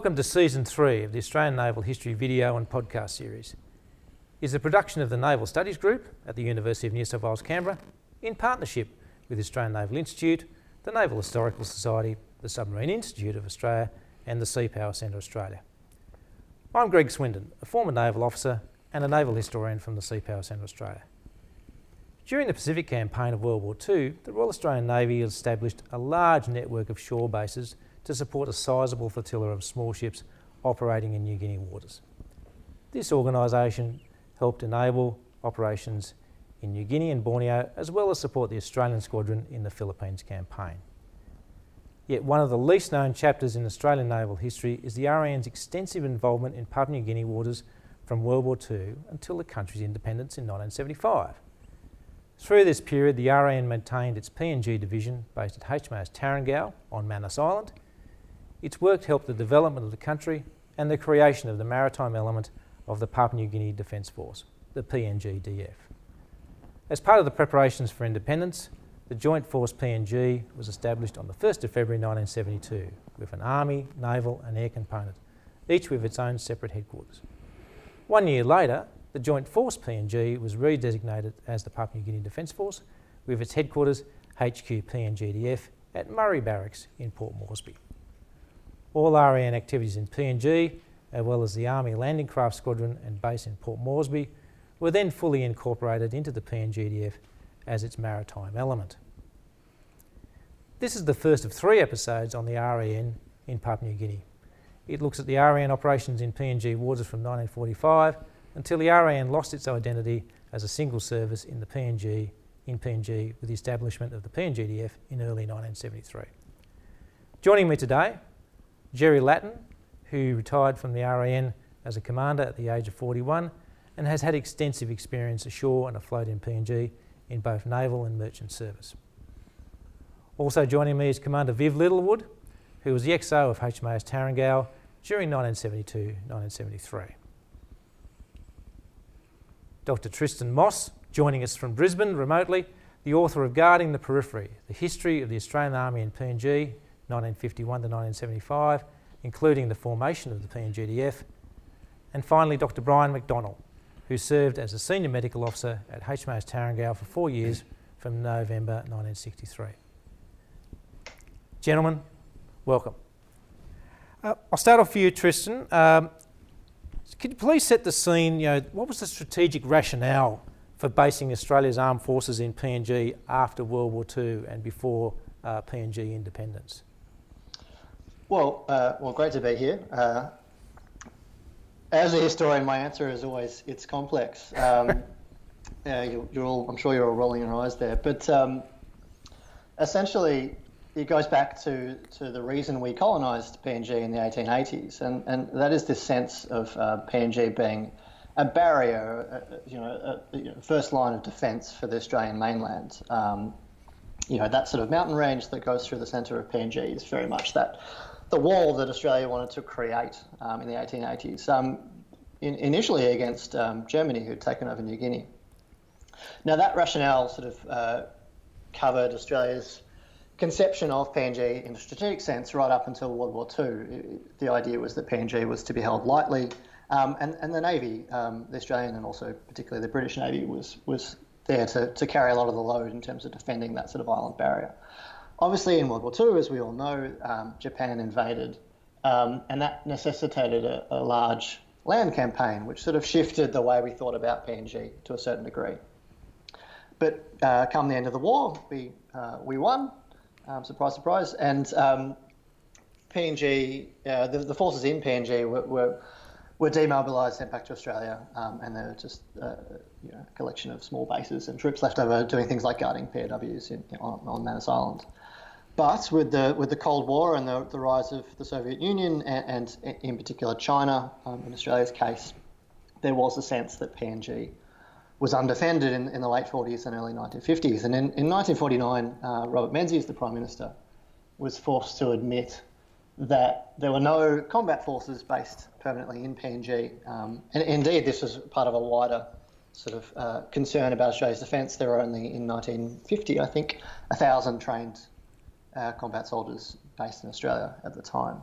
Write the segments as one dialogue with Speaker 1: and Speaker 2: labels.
Speaker 1: Welcome to Season 3 of the Australian Naval History video and podcast series. It is a production of the Naval Studies Group at the University of New South Wales, Canberra, in partnership with the Australian Naval Institute, the Naval Historical Society, the Submarine Institute of Australia and the Sea Power Centre Australia. I'm Greg Swindon, a former naval officer and a naval historian from the Sea Power Centre Australia. During the Pacific Campaign of World War II, the Royal Australian Navy established a large network of shore bases to support a sizable flotilla of small ships operating in New Guinea waters. This organisation helped enable operations in New Guinea and Borneo, as well as support the Australian squadron in the Philippines campaign. Yet one of the least known chapters in Australian naval history is the RAN's extensive involvement in Papua New Guinea waters from World War II until the country's independence in 1975. Through this period, the RAN maintained its PNG division based at HMAS Tarangau on Manus Island. Its work helped the development of the country and the creation of the maritime element of the Papua New Guinea Defence Force, the PNGDF. As part of the preparations for independence, the Joint Force PNG was established on the 1st of February 1972 with an Army, Naval and Air component, each with its own separate headquarters. One year later, the Joint Force PNG was redesignated as the Papua New Guinea Defence Force with its headquarters HQ PNGDF at Murray Barracks in Port Moresby. All RAN activities in PNG, as well as the Army Landing Craft Squadron and base in Port Moresby, were then fully incorporated into the PNGDF as its maritime element. This is the first of three episodes on the RAN in Papua New Guinea. It looks at the RAN operations in PNG waters from 1945 until the RAN lost its identity as a single service in the PNG in PNG with the establishment of the PNGDF in early 1973. Joining me today, Jerry Latin, who retired from the RAN as a commander at the age of 41 and has had extensive experience ashore and afloat in PNG in both naval and merchant service. Also joining me is Commander Viv Littlewood, who was the XO of HMAS Tarangau during 1972-1973. Dr Tristan Moss, joining us from Brisbane remotely, the author of Guarding the Periphery, the history of the Australian Army in PNG, 1951 to 1975, including the formation of the PNGDF. And finally, Dr Brian McDonnell, who served as a senior medical officer at HMAS Tarangau for four years from November 1963. Gentlemen, welcome. Uh, I'll start off for you, Tristan. Um, could you please set the scene? You know, what was the strategic rationale for basing Australia's armed forces in PNG after World War II and before uh, PNG independence?
Speaker 2: Well, uh, well, great to be here. Uh, as a historian, my answer is always it's complex. Um, yeah, you're, you're, all, I'm sure you're all rolling your eyes there, but um, essentially, it goes back to, to the reason we colonised PNG in the 1880s, and, and that is this sense of uh, PNG being a barrier, uh, you know, a, a, first line of defence for the Australian mainland. Um, you know, that sort of mountain range that goes through the centre of PNG is very much that the wall that Australia wanted to create um, in the 1880s, um, in, initially against um, Germany, who'd taken over New Guinea. Now, that rationale sort of uh, covered Australia's conception of PNG in a strategic sense right up until World War II. The idea was that PNG was to be held lightly, um, and, and the Navy, um, the Australian and also particularly the British Navy, was, was there to, to carry a lot of the load in terms of defending that sort of island barrier. Obviously, in World War II, as we all know, um, Japan invaded, um, and that necessitated a, a, large land campaign, which sort of shifted the way we thought about PNG to a certain degree. But uh, come the end of the war, we uh, we won, um, surprise, surprise, and um, PNG, uh, the, the, forces in PNG were, were were demobilised, sent back to Australia, um, and they were just uh, you know, a collection of small bases and troops left over doing things like guarding POWs in, on, on Manus Island. But with the with the Cold War and the, the rise of the Soviet Union and, and in particular China, um, in Australia's case, there was a sense that PNG was undefended in, in the late 40s and early 1950s. And in, in 1949, uh, Robert Menzies, the Prime Minister, was forced to admit that there were no combat forces based permanently in PNG. Um, and indeed, this was part of a wider sort of uh, concern about Australia's defence. There were only in 1950, I think, a thousand trained uh, combat soldiers based in Australia at the time.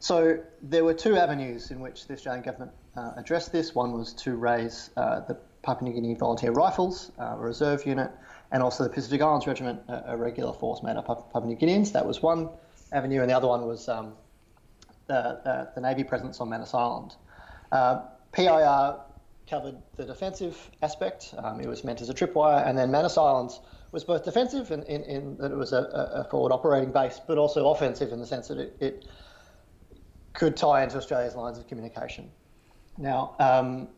Speaker 2: So there were two avenues in which the Australian government uh, addressed this. One was to raise uh, the Papua New Guinea Volunteer Rifles, uh, a reserve unit, and also the Pacific Islands Regiment, a, a regular force made up of Papua New Guineans. That was one avenue, and the other one was um, the, the, Navy presence on Manus Island. Uh, PIR covered the defensive aspect. Um, it was meant as a tripwire, and then Manus Islands was both defensive in, in, in that it was a, a, forward operating base, but also offensive in the sense that it, it could tie into Australia's lines of communication. Now, um,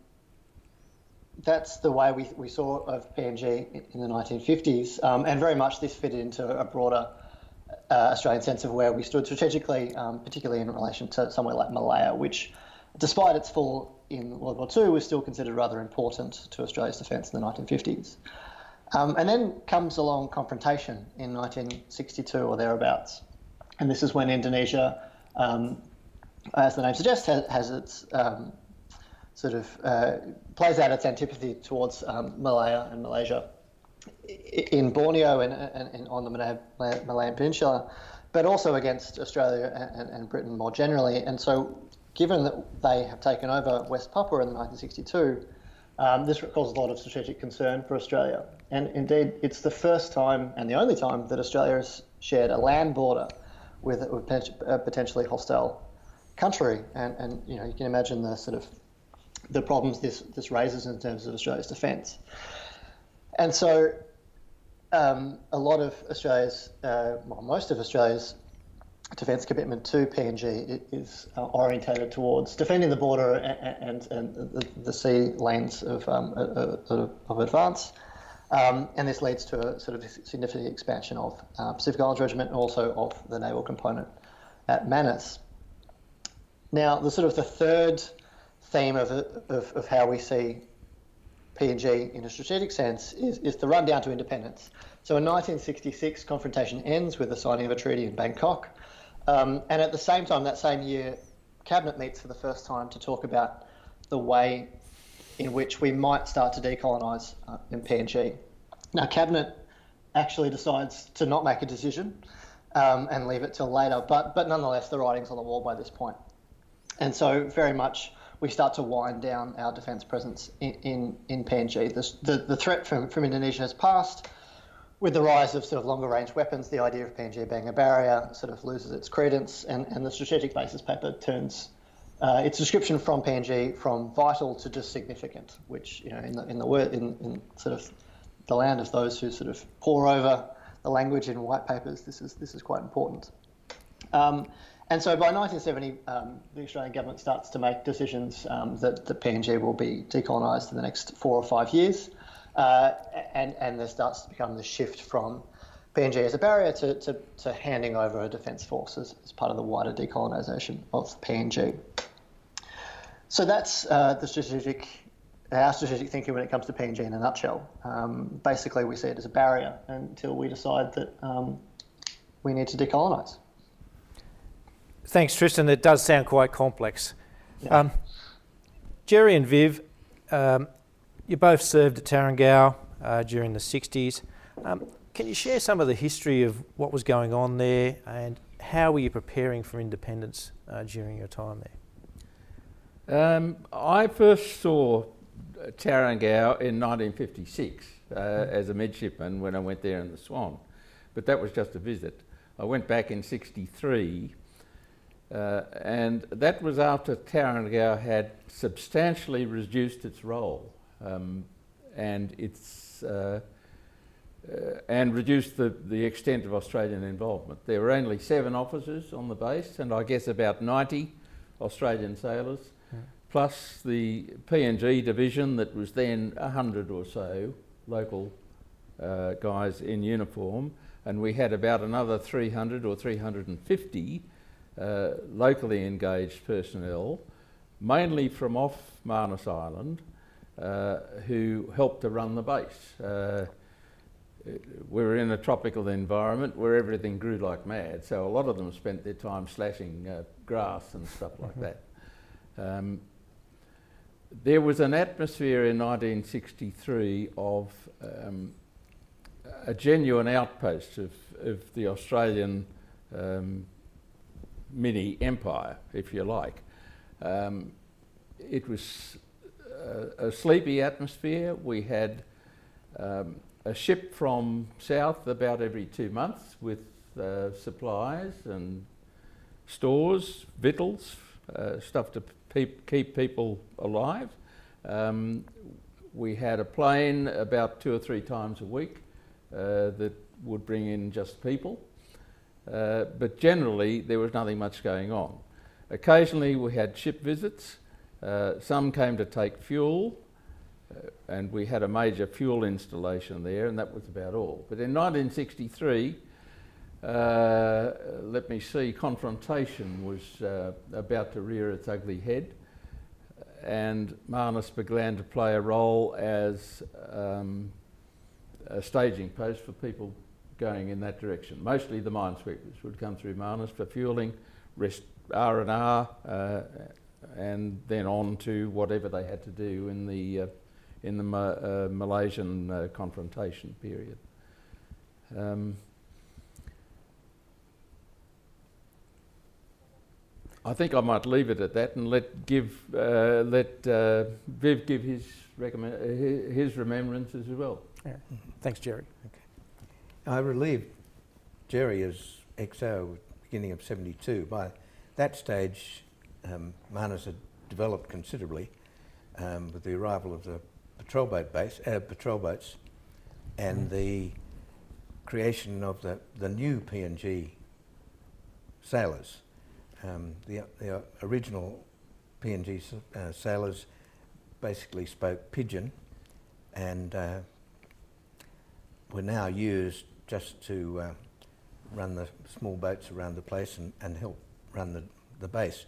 Speaker 2: that's the way we, we saw of PNG in, the 1950s, um, and very much this fitted into a broader uh, Australian sense of where we stood strategically, um, particularly in relation to somewhere like Malaya, which, despite its fall in World War II, was still considered rather important to Australia's defence in the 1950s. Um, and then comes along confrontation in 1962 or thereabouts. And this is when Indonesia, um, as the name suggests, has, has its um, sort of uh, plays out its antipathy towards um, Malaya and Malaysia in Borneo and, and, and on the Malayan Peninsula, but also against Australia and, and, Britain more generally. And so, given that they have taken over West Papua in 1962, um, this caused a lot of strategic concern for Australia. And indeed, it's the first time and the only time that Australia has shared a land border with a potentially hostile country. And, and you know, you can imagine the sort of the problems this, this raises in terms of Australia's defence. And so um, a lot of Australia's, uh, well, most of Australia's defence commitment to PNG is uh, orientated towards defending the border and, and, and the, sea lanes of, um, of, of advance. Um, and this leads to a sort of significant expansion of uh, Pacific Islands Regiment and also of the naval component at Manus. Now, the sort of the third theme of, of, of how we see PNG in a strategic sense is, is the run down to independence. So in 1966, confrontation ends with the signing of a treaty in Bangkok. Um, and at the same time, that same year, Cabinet meets for the first time to talk about the way in which we might start to decolonise uh, in PNG. Now, Cabinet actually decides to not make a decision um, and leave it till later, but, but nonetheless, the writing's on the wall by this point. And so, very much we start to wind down our defence presence in, in, in PNG. The, the, the, threat from, from Indonesia has passed. With the rise of sort of longer range weapons, the idea of PNG being a barrier sort of loses its credence, and, and the strategic basis paper turns uh, its description from PNG from vital to just significant, which you know in the in the word in, in sort of the land of those who sort of pore over the language in white papers, this is this is quite important. Um, and so by 1970, um, the Australian government starts to make decisions um, that the PNG will be decolonised in the next four or five years. Uh, and, and there starts to become the shift from PNG as a barrier to, to, to handing over a defence force as, as, part of the wider decolonisation of PNG. So that's uh, the strategic, our strategic thinking when it comes to PNG in a nutshell. Um, basically, we see it as a barrier until we decide that um, we need to decolonise.
Speaker 1: Thanks, Tristan. It does sound quite complex. Yeah. Um, Jerry and Viv, um, you both served at Tarangau uh, during the 60s. Um, can you share some of the history of what was going on there and how were you preparing for independence uh, during your time
Speaker 3: there? Um, I first saw Tarangau in 1956 uh, as a midshipman when I went there in the Swan, but that was just a visit. I went back in 63 uh, and that was after Tarangau had substantially reduced its role um, and its uh, uh, and reduced the, the extent of Australian involvement. There were only seven officers on the base, and I guess about 90 Australian sailors, yeah. plus the PNG division that was then 100 or so local uh, guys in uniform, and we had about another 300 or 350 uh, locally engaged personnel, mainly from off Manus Island, who helped to run the base. Uh, we were in a tropical environment where everything grew like mad, so a lot of them spent their time slashing uh, grass and stuff like mm-hmm. that. Um, there was an atmosphere in 1963 of um, a genuine outpost of, of the Australian um, mini empire, if you like. Um, it was a, sleepy atmosphere. We had um, a ship from south about every two months with uh, supplies and stores, victuals, uh, stuff to keep people alive. Um, we had a plane about two or three times a week uh, that would bring in just people. Uh, but generally, there was nothing much going on. Occasionally, we had ship visits. Uh, some came to take fuel, uh, and we had a major fuel installation there, and that was about all. But in 1963, uh, let me see, confrontation was uh, about to rear its ugly head, and Manus began to play a role as um, a staging post for people going in that direction. Mostly the minesweepers would come through Manus for fueling, rest R and R, uh, and then on to whatever they had to do in the uh, in the Ma uh, Malaysian uh, confrontation period. Um, I think I might leave it at that and let give uh, let uh, Viv give his his remembrances as well.
Speaker 1: Yeah. Thanks, Jerry. Okay.
Speaker 4: I relieved Jerry as XO beginning of 72. By that stage, um, Manus had developed considerably um, with the arrival of the patrol boat base, uh, patrol boats, and mm. the creation of the, the new PNG sailors. Um, the, the original PNG uh, sailors basically spoke pidgin and uh, were now used just to uh, run the small boats around the place and, and help run the, the base.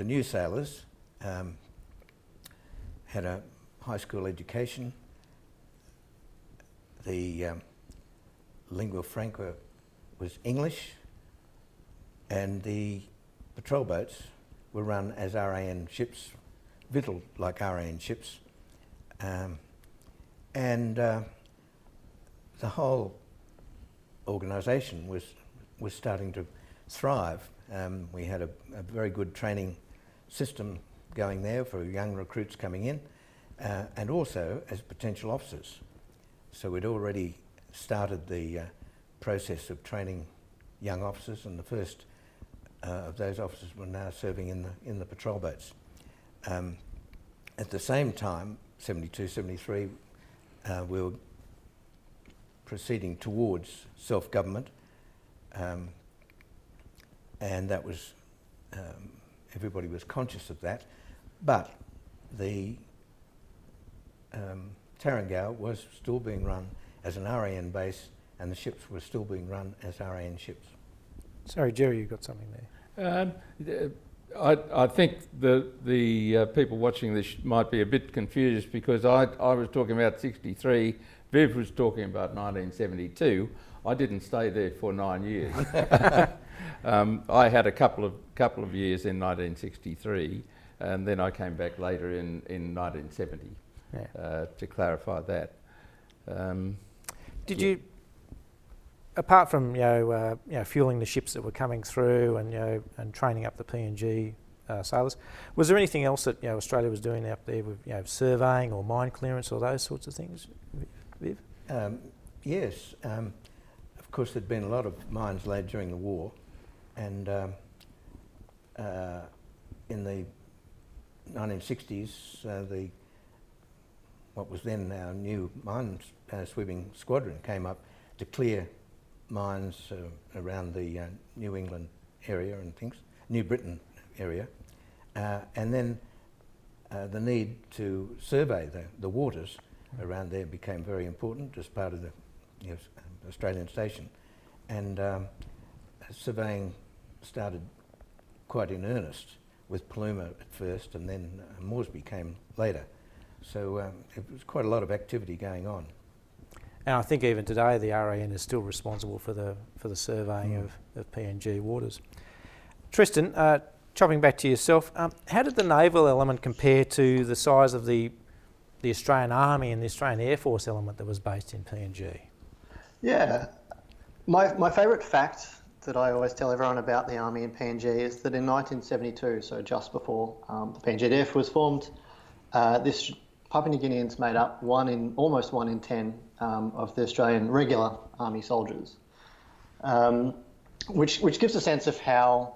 Speaker 4: The new sailors um, had a high school education. The um, lingua franca was English, and the patrol boats were run as RAN ships, victualled like RAN ships. Um, and uh, the whole organisation was was starting to thrive. Um, we had a, a, very good training system going there for young recruits coming in, uh, and also as potential officers. So we'd already started the uh, process of training young officers, and the first uh, of those officers were now serving in the in the patrol boats. Um, at the same time, 72, 73, uh, we were proceeding towards self-government, um, and that was um, everybody was conscious of that, but the um, Tarangau was still being run as an RAN base, and the ships were still being run as RAN ships.
Speaker 1: Sorry, Jerry, you got something there. Um,
Speaker 3: I, I, think the the uh, people watching this might be a bit confused because I, I was talking about 63 Viv was talking about 1972. I didn't stay there for nine years. um, I had a couple of couple of years in 1963, and then I came back later in in 1970 yeah. uh, to clarify that. Um,
Speaker 1: Did yeah. you, apart from you know, uh, you know fueling the ships that were coming through and you know and training up the PNG uh, sailors. Was there anything else that you know, Australia was doing out there with you know, surveying or mine clearance or those sorts of things? Viv?
Speaker 4: Um, yes. Um, of course, there'd been a lot of mines laid during the war, and um, uh, in the 1960s, uh, the what was then our new mine uh, sweeping squadron came up to clear mines uh, around the uh, New England area and things, New Britain area, uh, and then the need to survey the, the waters around there became very important as part of the you know, Australian station. And um, surveying started quite in earnest with Paluma at first and then uh, Moresby came later. So um, it was quite a lot of activity going on.
Speaker 1: And I think even today the RAN is still responsible for the, for the surveying mm. of, of PNG waters. Tristan, uh, chopping back to yourself, um, how did the naval element compare to the size of the the Australian Army and the Australian Air Force element that was based in PNG?
Speaker 2: Yeah, my, my favourite fact that I always tell everyone about the Army and PNG is that in 1972, so just before um, the PNGDF was formed, uh, this Papua New Guineans made up one in almost one in ten um, of the Australian regular Army soldiers, um, which which gives a sense of how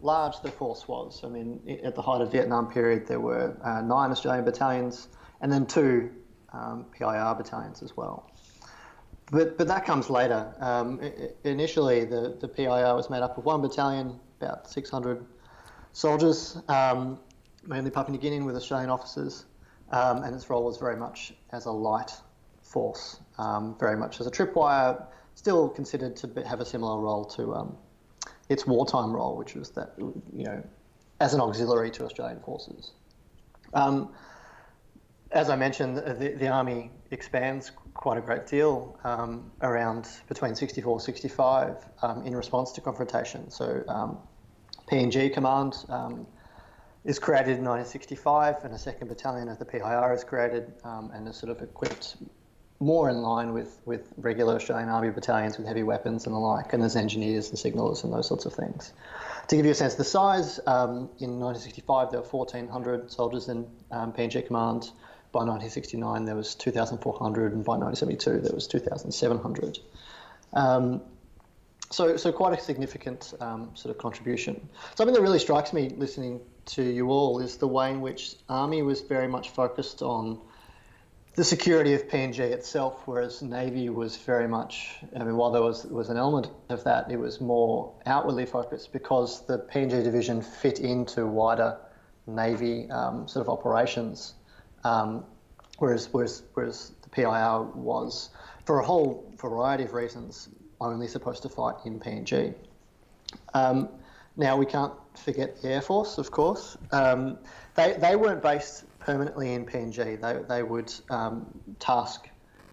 Speaker 2: large the force was. I mean, at the height of Vietnam period, there were uh, nine Australian battalions and then two um, PIR battalions as well. But, but that comes later. Um, initially, the, the PIR was made up of one battalion, about 600 soldiers, um, mainly Papua New Guinean with Australian officers, um, and its role was very much as a light force, um, very much as a tripwire, still considered to have a similar role to um, its wartime role, which was that, you know, as an auxiliary to Australian forces. Um, as I mentioned, the, the Army expands quite a great deal um, around between 64 65 um, in response to confrontation. So um, PNG Command um, is created in 1965 and a second battalion of the PIR is created um, and is sort of equipped more in line with, with regular Australian Army battalions with heavy weapons and the like, and there's engineers and signallers and those sorts of things. To give you a sense of the size, um, in 1965 there were 1,400 soldiers in PNG Command by 1969 there was 2,400, and by 1972 there was 2,700. Um, so, so quite a significant um, sort of contribution. Something that really strikes me listening to you all is the way in which Army was very much focused on the security of PNG itself, whereas Navy was very much, I mean, while there was, was an element of that, it was more outwardly focused because the PNG division fit into wider Navy um, sort of operations. Um, whereas, whereas, whereas the PIR was, for a whole variety of reasons, only supposed to fight in PNG. Um, now, we can't forget the Air Force, of course. Um, they, they weren't based permanently in PNG. They, they would um, task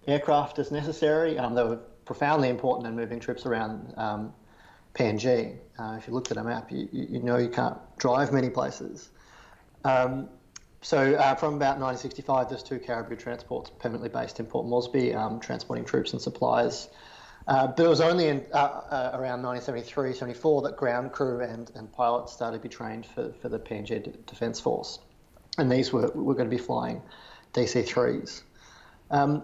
Speaker 2: aircraft as necessary. Um, they were profoundly important in moving troops around um, PNG. Uh, if you looked at a map, you, you, know you can't drive many places. Um, so uh, from about 1965, there's two caribou transports permanently based in Port Moresby, um, transporting troops and supplies. Uh, but it was only in, uh, uh around 1973, 74 that ground crew and, and pilots started to be trained for, for the PNG Defence Force. And these were, were going to be flying DC-3s. Um,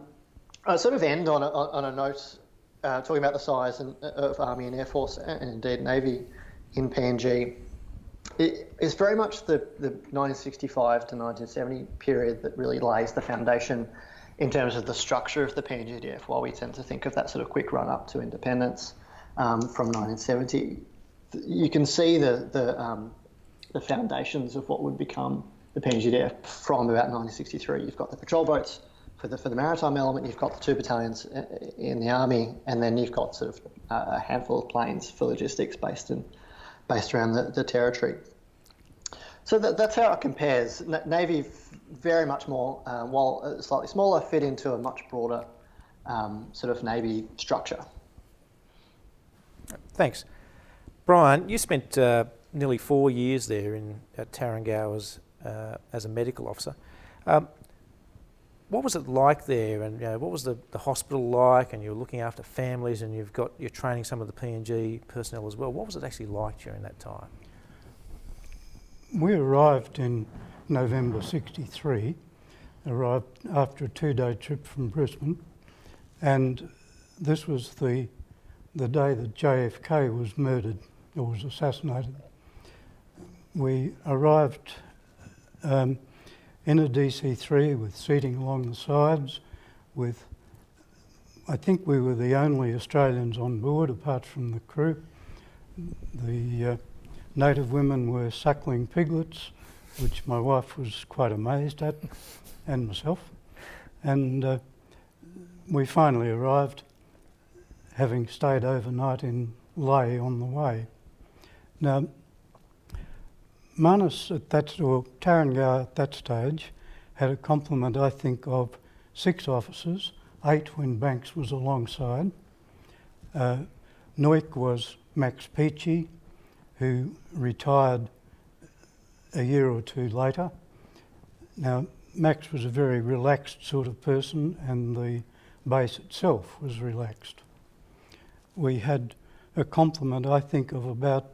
Speaker 2: I sort of end on a, on a note uh, talking about the size and, of Army and Air Force and indeed Navy in PNG it's very much the, the 1965 to 1970 period that really lays the foundation in terms of the structure of the PNGDF, while we tend to think of that sort of quick run up to independence um, from 1970. You can see the, the, um, the foundations of what would become the PNGDF from about 1963. You've got the patrol boats for the, for the maritime element, you've got the two battalions uh, in the army, and then you've got sort of a handful of planes for logistics based in based around the, the territory. So that, that's how it compares. Navy very much more, uh, while uh, slightly smaller, fit into a much broader um, sort of Navy structure.
Speaker 1: Thanks. Brian, you spent uh, nearly four years there in, at Tarangau as, uh, as a medical officer. Um, what was it like there? And you know, what was the, the hospital like? And you're looking after families and you've got you're training some of the PNG personnel as well. What was it actually like during that time?
Speaker 5: We arrived in November 63 arrived after a two-day trip from Brisbane. And this was the the day that JFK was murdered or was assassinated. We arrived um, in a DC3 with seating along the sides, with I think we were the only Australians on board apart from the crew. The uh, native women were suckling piglets, which my wife was quite amazed at, and myself. And uh, we finally arrived, having stayed overnight in Lae on the way. Now, Manus at that, or Tarangau at that stage, had a complement, I think, of six officers, eight when Banks was alongside. Uh, was Max Peachy, who retired a year or two later. Now, Max was a very relaxed sort of person, and the base itself was relaxed. We had a complement, I think, of about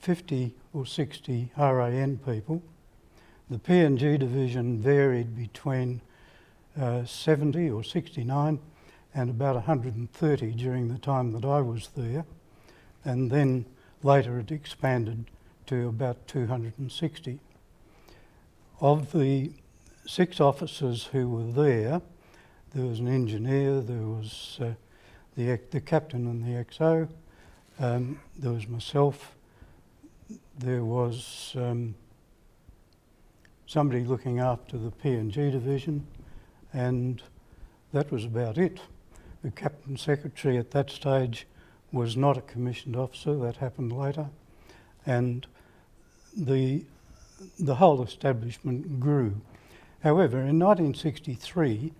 Speaker 5: 50 or 60 RAN people. The PNG division varied between uh, 70 or 69 and about 130 during the time that I was there, and then later it expanded to about 260. Of the six officers who were there, there was an engineer, there was uh, the, the captain and the XO, um, there was myself, there was um, somebody looking after the PNG division, and that was about it. The captain secretary at that stage was not a commissioned officer, that happened later, and the, the whole establishment grew. However, in 1963,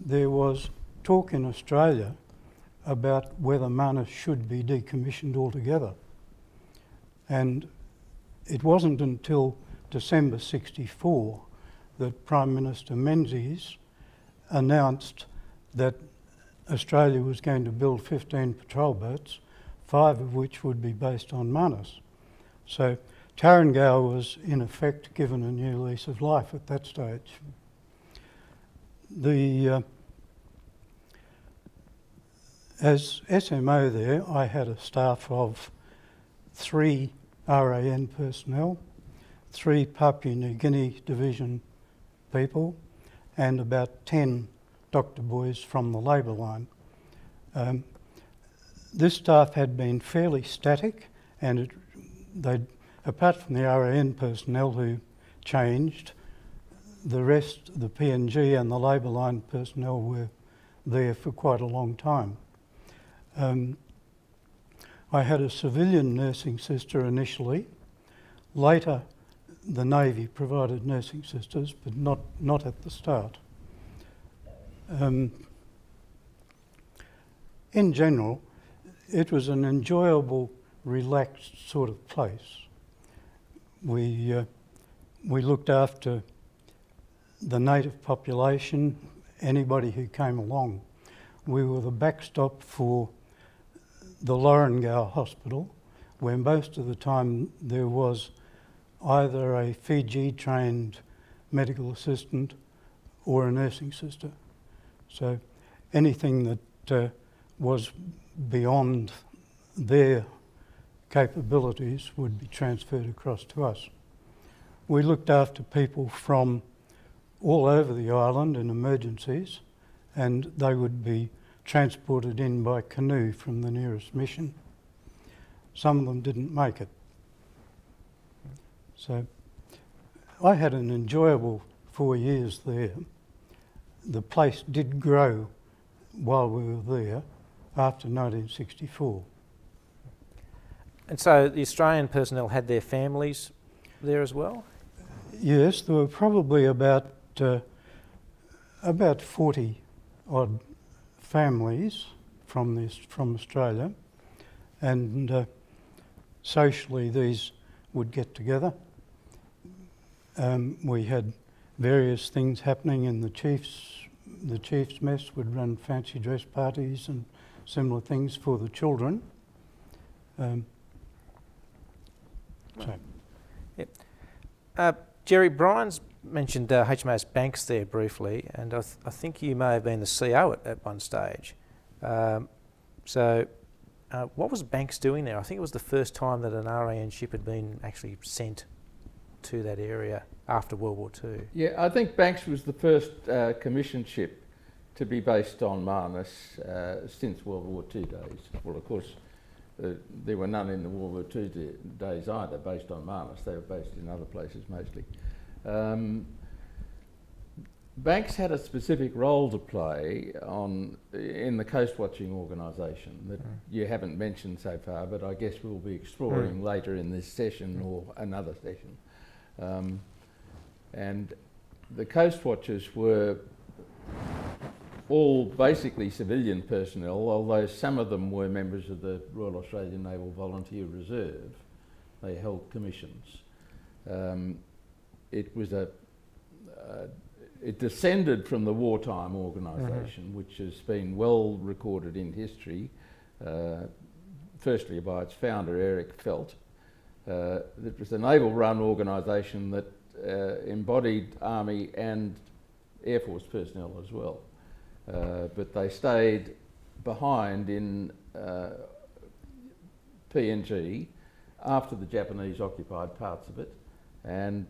Speaker 5: there was talk in Australia about whether Manus should be decommissioned altogether. And it wasn't until December 64 that Prime Minister Menzies announced that Australia was going to build 15 patrol boats, five of which would be based on Manus. So Tarangau was in effect given a new lease of life at that stage. The uh, as SMO there, I had a staff of three RAN personnel, three Papua New Guinea Division people, and about 10 doctor boys from the labour line. Um, this staff had been fairly static, and it, they'd apart from the RAN personnel who changed, the rest, the PNG and the labour line personnel were there for quite a long time. Um, I had a civilian nursing sister initially. Later, the Navy provided nursing sisters, but not, not at the start. Um, in general, it was an enjoyable, relaxed sort of place we, uh, we looked after the native population, anybody who came along. We were the backstop for the Lorengau Hospital, where most of the time there was either a Fiji trained medical assistant or a nursing sister. So anything that uh, was beyond their capabilities would be transferred across to us. We looked after people from all over the island in emergencies, and they would be transported in by canoe from the nearest mission. Some of them didn't make it. So I had an enjoyable four years there. The place did grow while we were there after 1964.
Speaker 1: And so the Australian personnel had their families there as well?
Speaker 5: Yes, there were probably about uh, about 40 odd families from this from Australia, and uh, socially these would get together. Um, we had various things happening in the chiefs. The chiefs mess would run fancy dress parties and similar things for the children. Um, so.
Speaker 1: Yep. Uh, Jerry Brian's mentioned uh, HMAS Banks there briefly, and I, th- I, think you may have been the CO at, at one stage. Um, so, uh, what was Banks doing there? I think it was the first time that an RAN ship had been actually sent to that area after World War II.
Speaker 3: Yeah, I think Banks was the first uh, commissioned ship to be based on Manus uh, since World War II days. Well, of course, uh, there were none in the World War II days either, based on Manus. They were based in other places mostly. Um, Banks had a specific role to play on in the coast watching organisation that mm. you haven't mentioned so far, but I guess we'll be exploring mm. later in this session mm. or another session. Um, and the coast watchers were all basically civilian personnel, although some of them were members of the Royal Australian Naval Volunteer Reserve. They held commissions. Um, it was a, uh, it descended from the wartime organisation, mm-hmm. which has been well recorded in history uh, firstly by its founder, Eric Feldt. Uh, it was a naval run organisation that uh, embodied Army and Air Force personnel as well. Uh, but they stayed behind in uh, PNG after the Japanese occupied parts of it and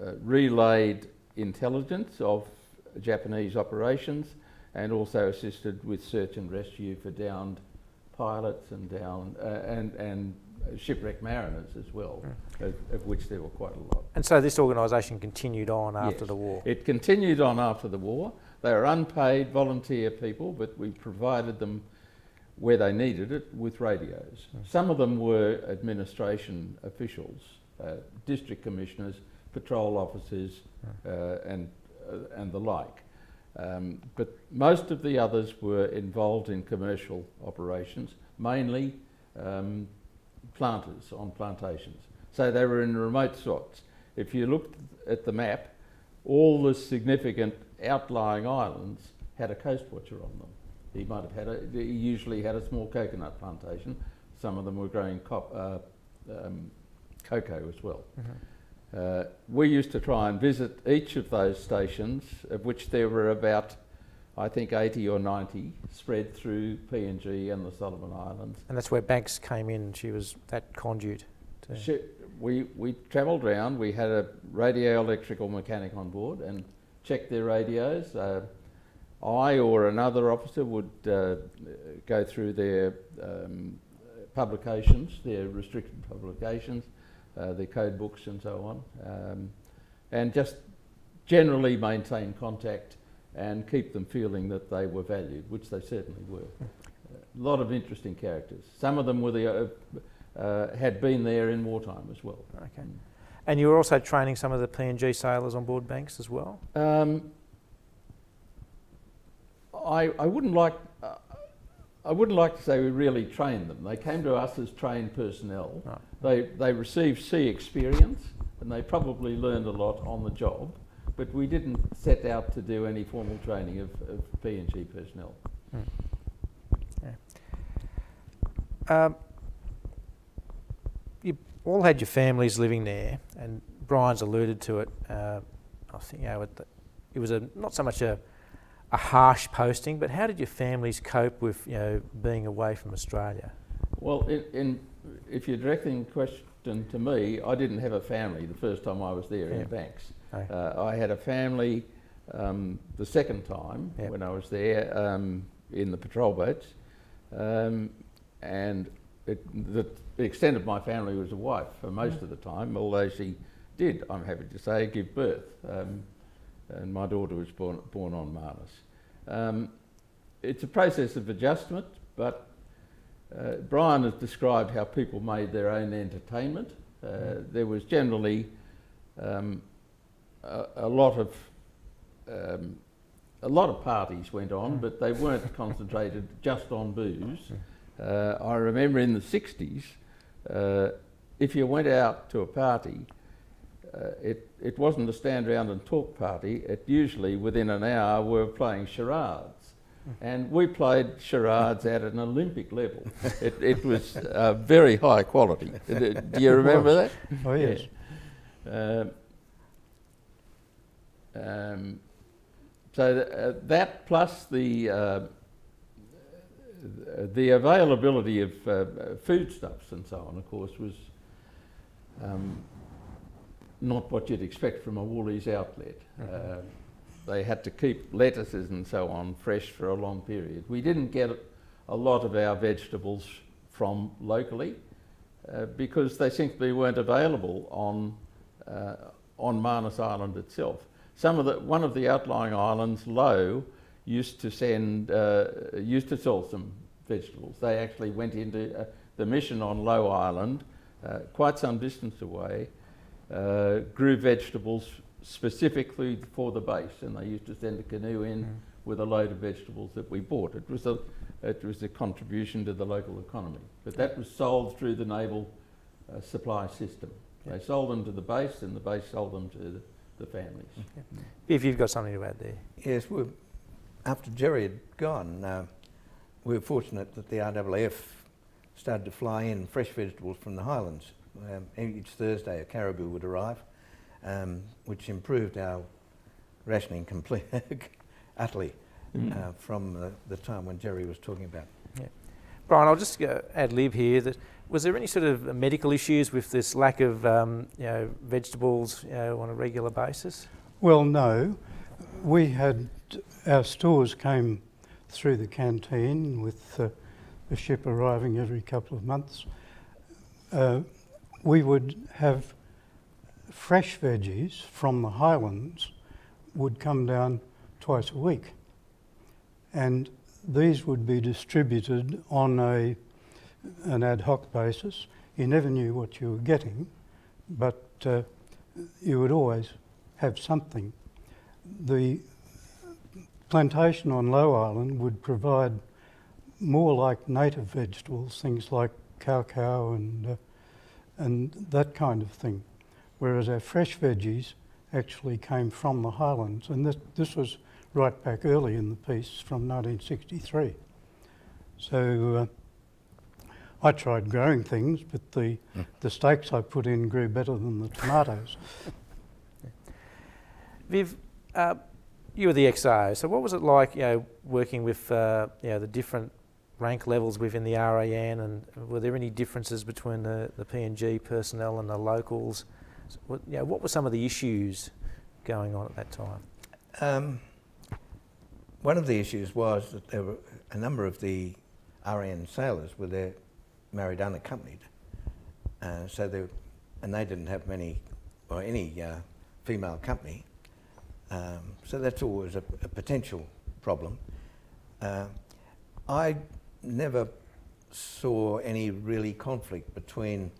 Speaker 3: uh, relayed intelligence of Japanese operations and also assisted with search and rescue for downed pilots and down uh, and and shipwrecked mariners as well, mm. of, of, which there were quite a lot.
Speaker 1: And so this organisation continued on after
Speaker 3: yes.
Speaker 1: the war.
Speaker 3: It continued on after the war. They were unpaid volunteer people, but we provided them where they needed it with radios. Mm. Some of them were administration officials, uh, district commissioners, patrol officers, mm. uh, and uh, and the like. Um, but most of the others were involved in commercial operations, mainly um, planters on plantations. So they were in remote spots. If you looked at the map, all the significant outlying islands had a coast watcher on them. He might have had a, he usually had a small coconut plantation. Some of them were growing cop, uh, um, cocoa as well. Mm-hmm. Uh, we used to try and visit each of those stations, of which there were about, I think, 80 or 90 spread through PNG and the Solomon Islands.
Speaker 1: And that's where Banks came in, she was that conduit.
Speaker 3: She, we we travelled around, we had a radio electrical mechanic on board and checked their radios. Uh, I or another officer would uh, go through their um, publications, their restricted publications, uh, their code books and so on, um, and just generally maintain contact and keep them feeling that they were valued, which they certainly were. A lot of interesting characters. Some of them were the, uh, uh, had been there in wartime as well.
Speaker 1: Okay. And you were also training some of the PNG sailors on board Banks as well?
Speaker 3: Um, I, I wouldn't like uh, I wouldn't like to say we really trained them. They came to us as trained personnel. Right. They, they received sea experience and they probably learned a lot on the job, but we didn't set out to do any formal training of, of PNG personnel. Hmm.
Speaker 1: Yeah. Um, you all had your families living there, and Brian's alluded to it. Uh, I think you know, it, it was a, not so much a a harsh posting, but how did your families cope with you know being away from Australia?
Speaker 3: Well, in, in if you're directing the question to me, I didn't have a family the first time I was there yeah. in Banks. Uh, I had a family um, the second time yep. when I was there um, in the patrol boats, um, and it, the, the, extent of my family was a wife for most mm. of the time, although she did, I'm happy to say, give birth. Um, and my daughter was born, born on Manus. Um, it's a process of adjustment, but uh, Brian has described how people made their own entertainment. Uh, mm. There was generally um, a, a, lot of um, a lot of parties went on, but they weren't concentrated just on booze. Uh, I remember in the 60s, uh, if you went out to a party, uh, it, it wasn't a stand around and talk party. It usually, within an hour, were playing charades. And we played charades at an Olympic level. It, it was uh, very high quality. Do you remember that?
Speaker 5: Oh, yes.
Speaker 3: Yeah. Um, um, so th- uh, that plus the uh, the availability of uh, foodstuffs and so on, of course, was um, not what you'd expect from a Woolies outlet. Uh, they had to keep lettuces and so on fresh for a long period. We didn't get a lot of our vegetables from locally uh, because they simply weren't available on uh, on Manus Island itself. Some of the one of the outlying islands, Lou, used to send uh, used to sell some vegetables. They actually went into uh, the mission on Lou Island, uh, quite some distance away, uh, grew vegetables specifically for the base, and they used to send a canoe in mm. with a load of vegetables that we bought. It was a it was a contribution to the local economy, but that was sold through the naval uh, supply system. They sold them to the base, and the base sold them to the, the families.
Speaker 1: If you've got something to add there.
Speaker 4: Yes, we after Jerry had gone, uh, we were fortunate that the RAAF started to fly in fresh vegetables from the highlands. Um, each Thursday, a caribou would arrive, um, which improved our rationing complete, utterly
Speaker 3: Mm.
Speaker 4: uh, from the, the time when Jerry was talking about.
Speaker 1: Brian, I'll just uh, ad lib here. That was there any sort of medical issues with this lack of um, you know, vegetables you know, on a regular basis?
Speaker 5: Well, no. We had our stores came through the canteen with uh, the ship arriving every couple of months. Uh, we would have fresh veggies from the highlands would come down twice a week, and these would be distributed on a an ad hoc basis. You never knew what you were getting, but uh, you would always have something. The plantation on Lou Island would provide more like native vegetables, things like cow and uh, and that kind of thing, whereas our fresh veggies actually came from the highlands, and this this was right back early in the piece from 1963. So. Uh, I tried growing things, but the, the stakes I put in grew better than the tomatoes.
Speaker 1: Viv, uh, you were the XO, so what was it like, you know, working with uh, you know, the different rank levels within the RAN, and were there any differences between the, the PNG personnel and the locals? What, you know, what were some of the issues going on at that time?
Speaker 4: Um, one of the issues was that there were a number of the RAN sailors were there married unaccompanied, uh, so they and they didn't have many or any uh, female company. Um, so that's always a, a potential problem. Uh, I never saw any really conflict between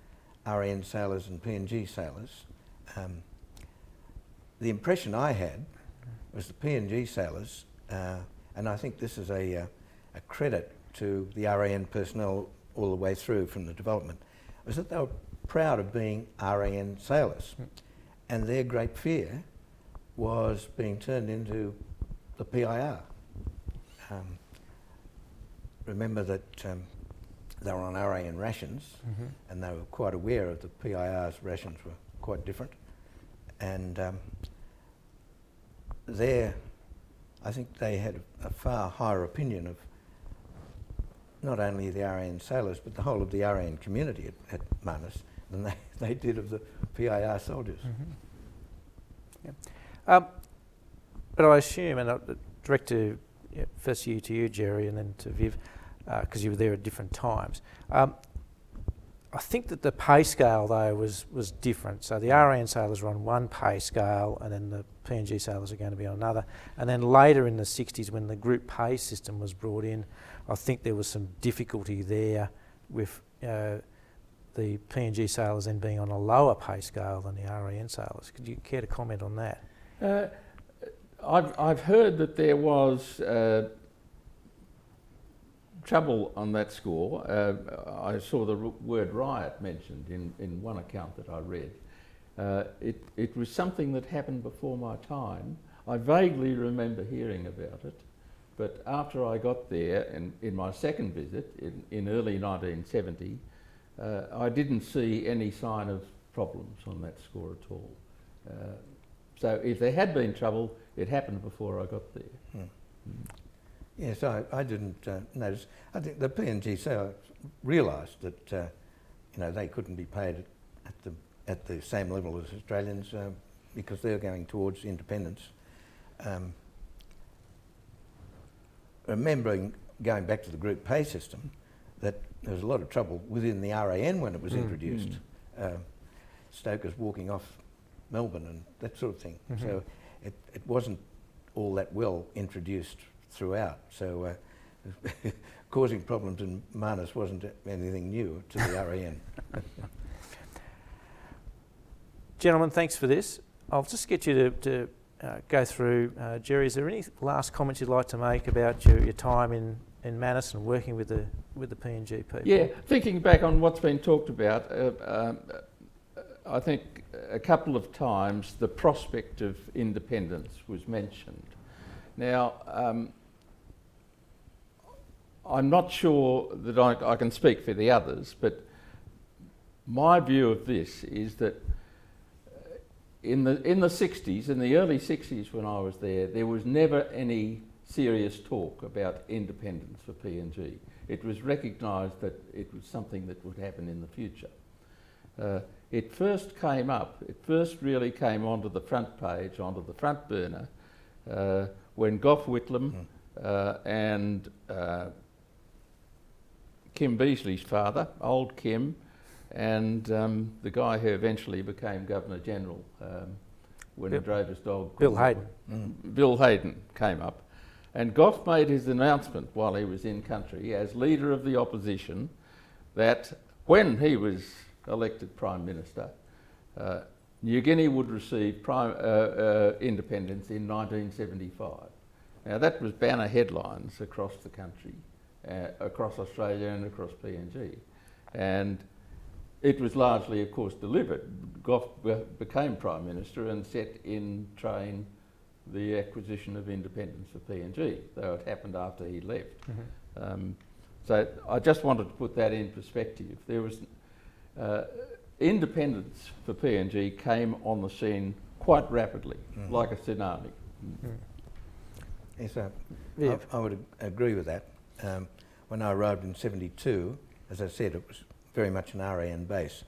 Speaker 4: RAN sailors and PNG sailors. Um, the impression I had was the PNG sailors, uh, and I think this is a, uh, a credit to the RAN personnel all the way through from the development, was that they were proud of being RAN sailors. And their great fear was being turned into the PIR. Um, remember that um, they were on RAN rations
Speaker 1: Mm-hmm.
Speaker 4: and they were quite aware of the PIR's rations were quite different. And um, there, I think they had a far higher opinion of not only the RAN sailors, but the whole of the RAN community at, at Manus than they, they did of the PIR soldiers.
Speaker 1: Um, but I assume, and I'll direct to yeah, first you to you, Jerry, and then to Viv, because you were there at different times. Um, I think that the pay scale though was was different. So the RAN sailors were on one pay scale, and then the PNG sailors are going to be on another. And then later in the 60s, when the group pay system was brought in, I think there was some difficulty there with uh, the PNG sailors then being on a lower pay scale than the RAN sailors. Could you care to comment on that?
Speaker 3: Uh, I've, I've heard that there was uh, trouble on that score. Uh, I saw the word riot mentioned in, in one account that I read. Uh, it, it was something that happened before my time. I vaguely remember hearing about it, but after I got there, and in my second visit in, in early 1970, uh, I didn't see any sign of problems on that score at all. Uh, so if there had been trouble, it happened before I got there.
Speaker 4: Yes, I, I didn't uh, notice. I think the PNG sailors realised that uh, you know they couldn't be paid at, at the at the same level as Australians uh, because they're going towards independence. Um, remembering going back to the group pay system, that there was a lot of trouble within the RAN when it was
Speaker 1: Mm.
Speaker 4: introduced. Uh, Stokers walking off Melbourne and that sort of thing.
Speaker 1: Mhm.
Speaker 4: So it, it wasn't all that well introduced throughout. So uh, causing problems in Manus wasn't anything new to the RAN.
Speaker 1: Gentlemen, thanks for this. I'll just get you to, to uh, go through. Uh, Jerry, is there any last comments you'd like to make about your, your time in, in Manus and working with the, with the PNG people?
Speaker 3: Yeah, thinking back on what's been talked about, uh, um, I think a couple of times the prospect of independence was mentioned. Now, um, I'm not sure that I, I, can speak for the others, but my view of this is that uh, in the, in the 60s, in the early 60s when I was there, there was never any serious talk about independence for PNG. It was recognised that it was something that would happen in the future. Uh, it first came up, it first really came onto the front page, onto the front burner, uh, when Gough Whitlam mm. uh, and uh, Kim Beazley's father, old Kim, and um, the guy who eventually became Governor General um, when Bill, his dog.
Speaker 1: Bill Hayden.
Speaker 3: Mm. Bill Hayden came up. And Gough made his announcement while he was in country as leader of the opposition that when he was elected Prime Minister, uh, New Guinea would receive prime, uh, uh, independence in 1975. Now that was banner headlines across the country, uh, across Australia and across PNG. And it was largely, of course, delivered. Gough became Prime Minister and set in train the acquisition of independence for PNG, though it happened after he left. Mm -hmm. um, so I just wanted to put that in perspective. There was uh, independence for PNG came on the scene quite rapidly, mm. like a tsunami. Mm.
Speaker 4: Yes, uh, yeah. I, I, would agree with that. Um, when I arrived in 72, as I said, it was very much an RAN base.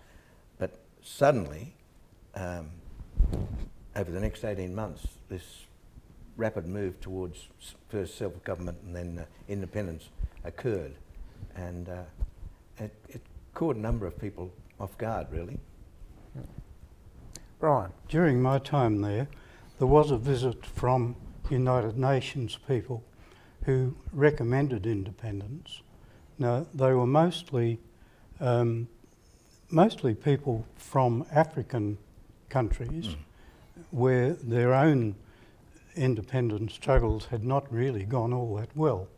Speaker 4: But suddenly, um, over the next 18 months, this rapid move towards first self-government and then uh, independence occurred. And uh, it, it caught a number of people off guard, really.
Speaker 1: Brian?
Speaker 5: During my time there, there was a visit from United Nations people who recommended independence. Now, they were mostly, um, mostly people from African countries mm. where their own independence struggles had not really gone all that well.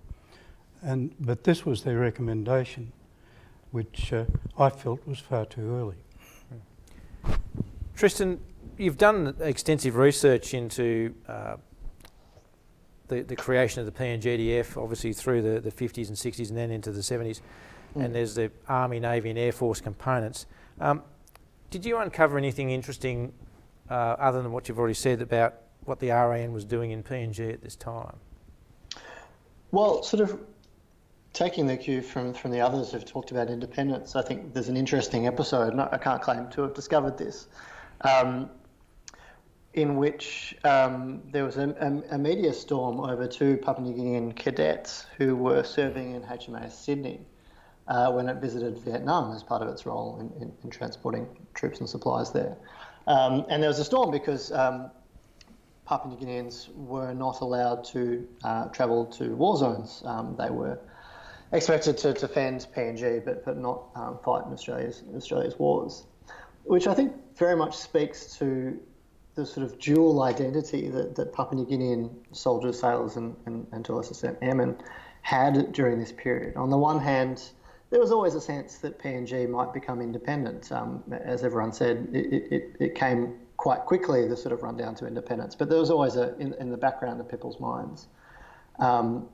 Speaker 5: And, but this was their recommendation which uh, I felt was far too early.
Speaker 1: Tristan, you've done extensive research into uh, the, the creation of the PNGDF, obviously through the, the 50s and 60s and then into the 70s, mm. and there's the Army, Navy and Air Force components. Um, did you uncover anything interesting uh, other than what you've already said about what the RAN was doing in PNG at this time?
Speaker 2: Well, sort of taking the cue from, from the others who've talked about independence, I think there's an interesting episode, and I can't claim to have discovered this, um, in which um, there was a, a, a, media storm over two Papua New Guinean cadets who were serving in HMAS Sydney uh, when it visited Vietnam as part of its role in, in, in transporting troops and supplies there. Um, and there was a storm because um, Papua New Guineans were not allowed to uh, travel to war zones. Um, they were expected to defend PNG, but but not um, fight in Australia's Australia's wars, which I think very much speaks to the sort of dual identity that, that Papua New Guinean soldiers, sailors, and, and, and to a lesser extent airmen had during this period. On the one hand, there was always a sense that PNG might become independent. Um, as everyone said, it, it, it, came quite quickly, the sort of rundown to independence, but there was always a, in, in the background of people's minds. Um,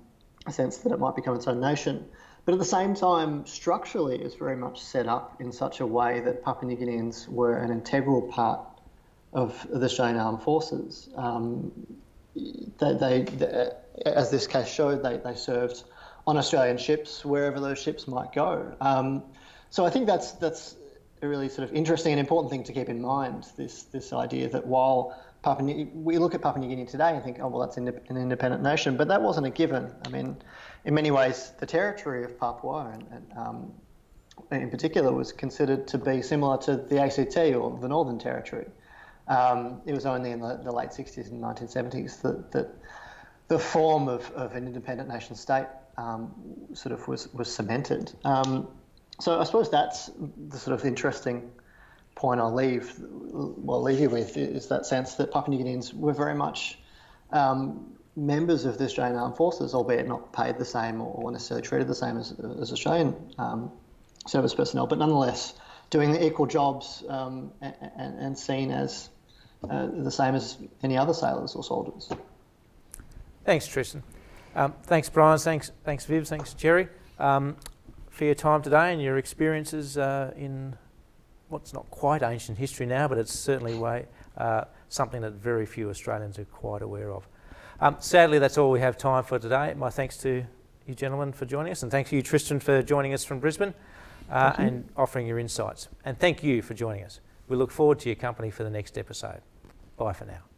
Speaker 2: a sense that it might become its own nation. But at the same time, structurally, it was very much set up in such a way that Papua New Guineans were an integral part of the Australian Armed Forces. Um, they, they, they, as this case showed, they, they served on Australian ships wherever those ships might go. Um, so I think that's that's a really sort of interesting and important thing to keep in mind. This this idea that while Papua New, we look at Papua New Guinea today and think, oh, well, that's an independent nation, but that wasn't a given. I mean, in many ways, the territory of Papua, and, and um, in particular, was considered to be similar to the ACT or the Northern Territory. Um, it was only in the, the, late 60s and 1970s that, that the form of, of an independent nation state um, sort of was, was cemented. Um, so I suppose that's the sort of interesting point I'll leave, well, leave you with is that sense that Papua New Guineans were very much um, members of the Australian Armed Forces, albeit not paid the same or necessarily treated the same as, as Australian um, service personnel, but nonetheless doing the equal jobs um, and, and, seen as uh, the same as any other sailors or soldiers.
Speaker 1: Thanks, Tristan. Um, thanks, Brian. Thanks, thanks, Viv. Thanks, Jerry, um, for your time today and your experiences uh, in what's not quite ancient history now, but it's certainly way, uh, something that very few Australians are quite aware of. Um, sadly, that's all we have time for today. My thanks to you gentlemen for joining us, and thanks to you, Tristan, for joining us from Brisbane uh, and offering your insights. And thank you for joining us. We look forward to your company for the next episode. Bye for now.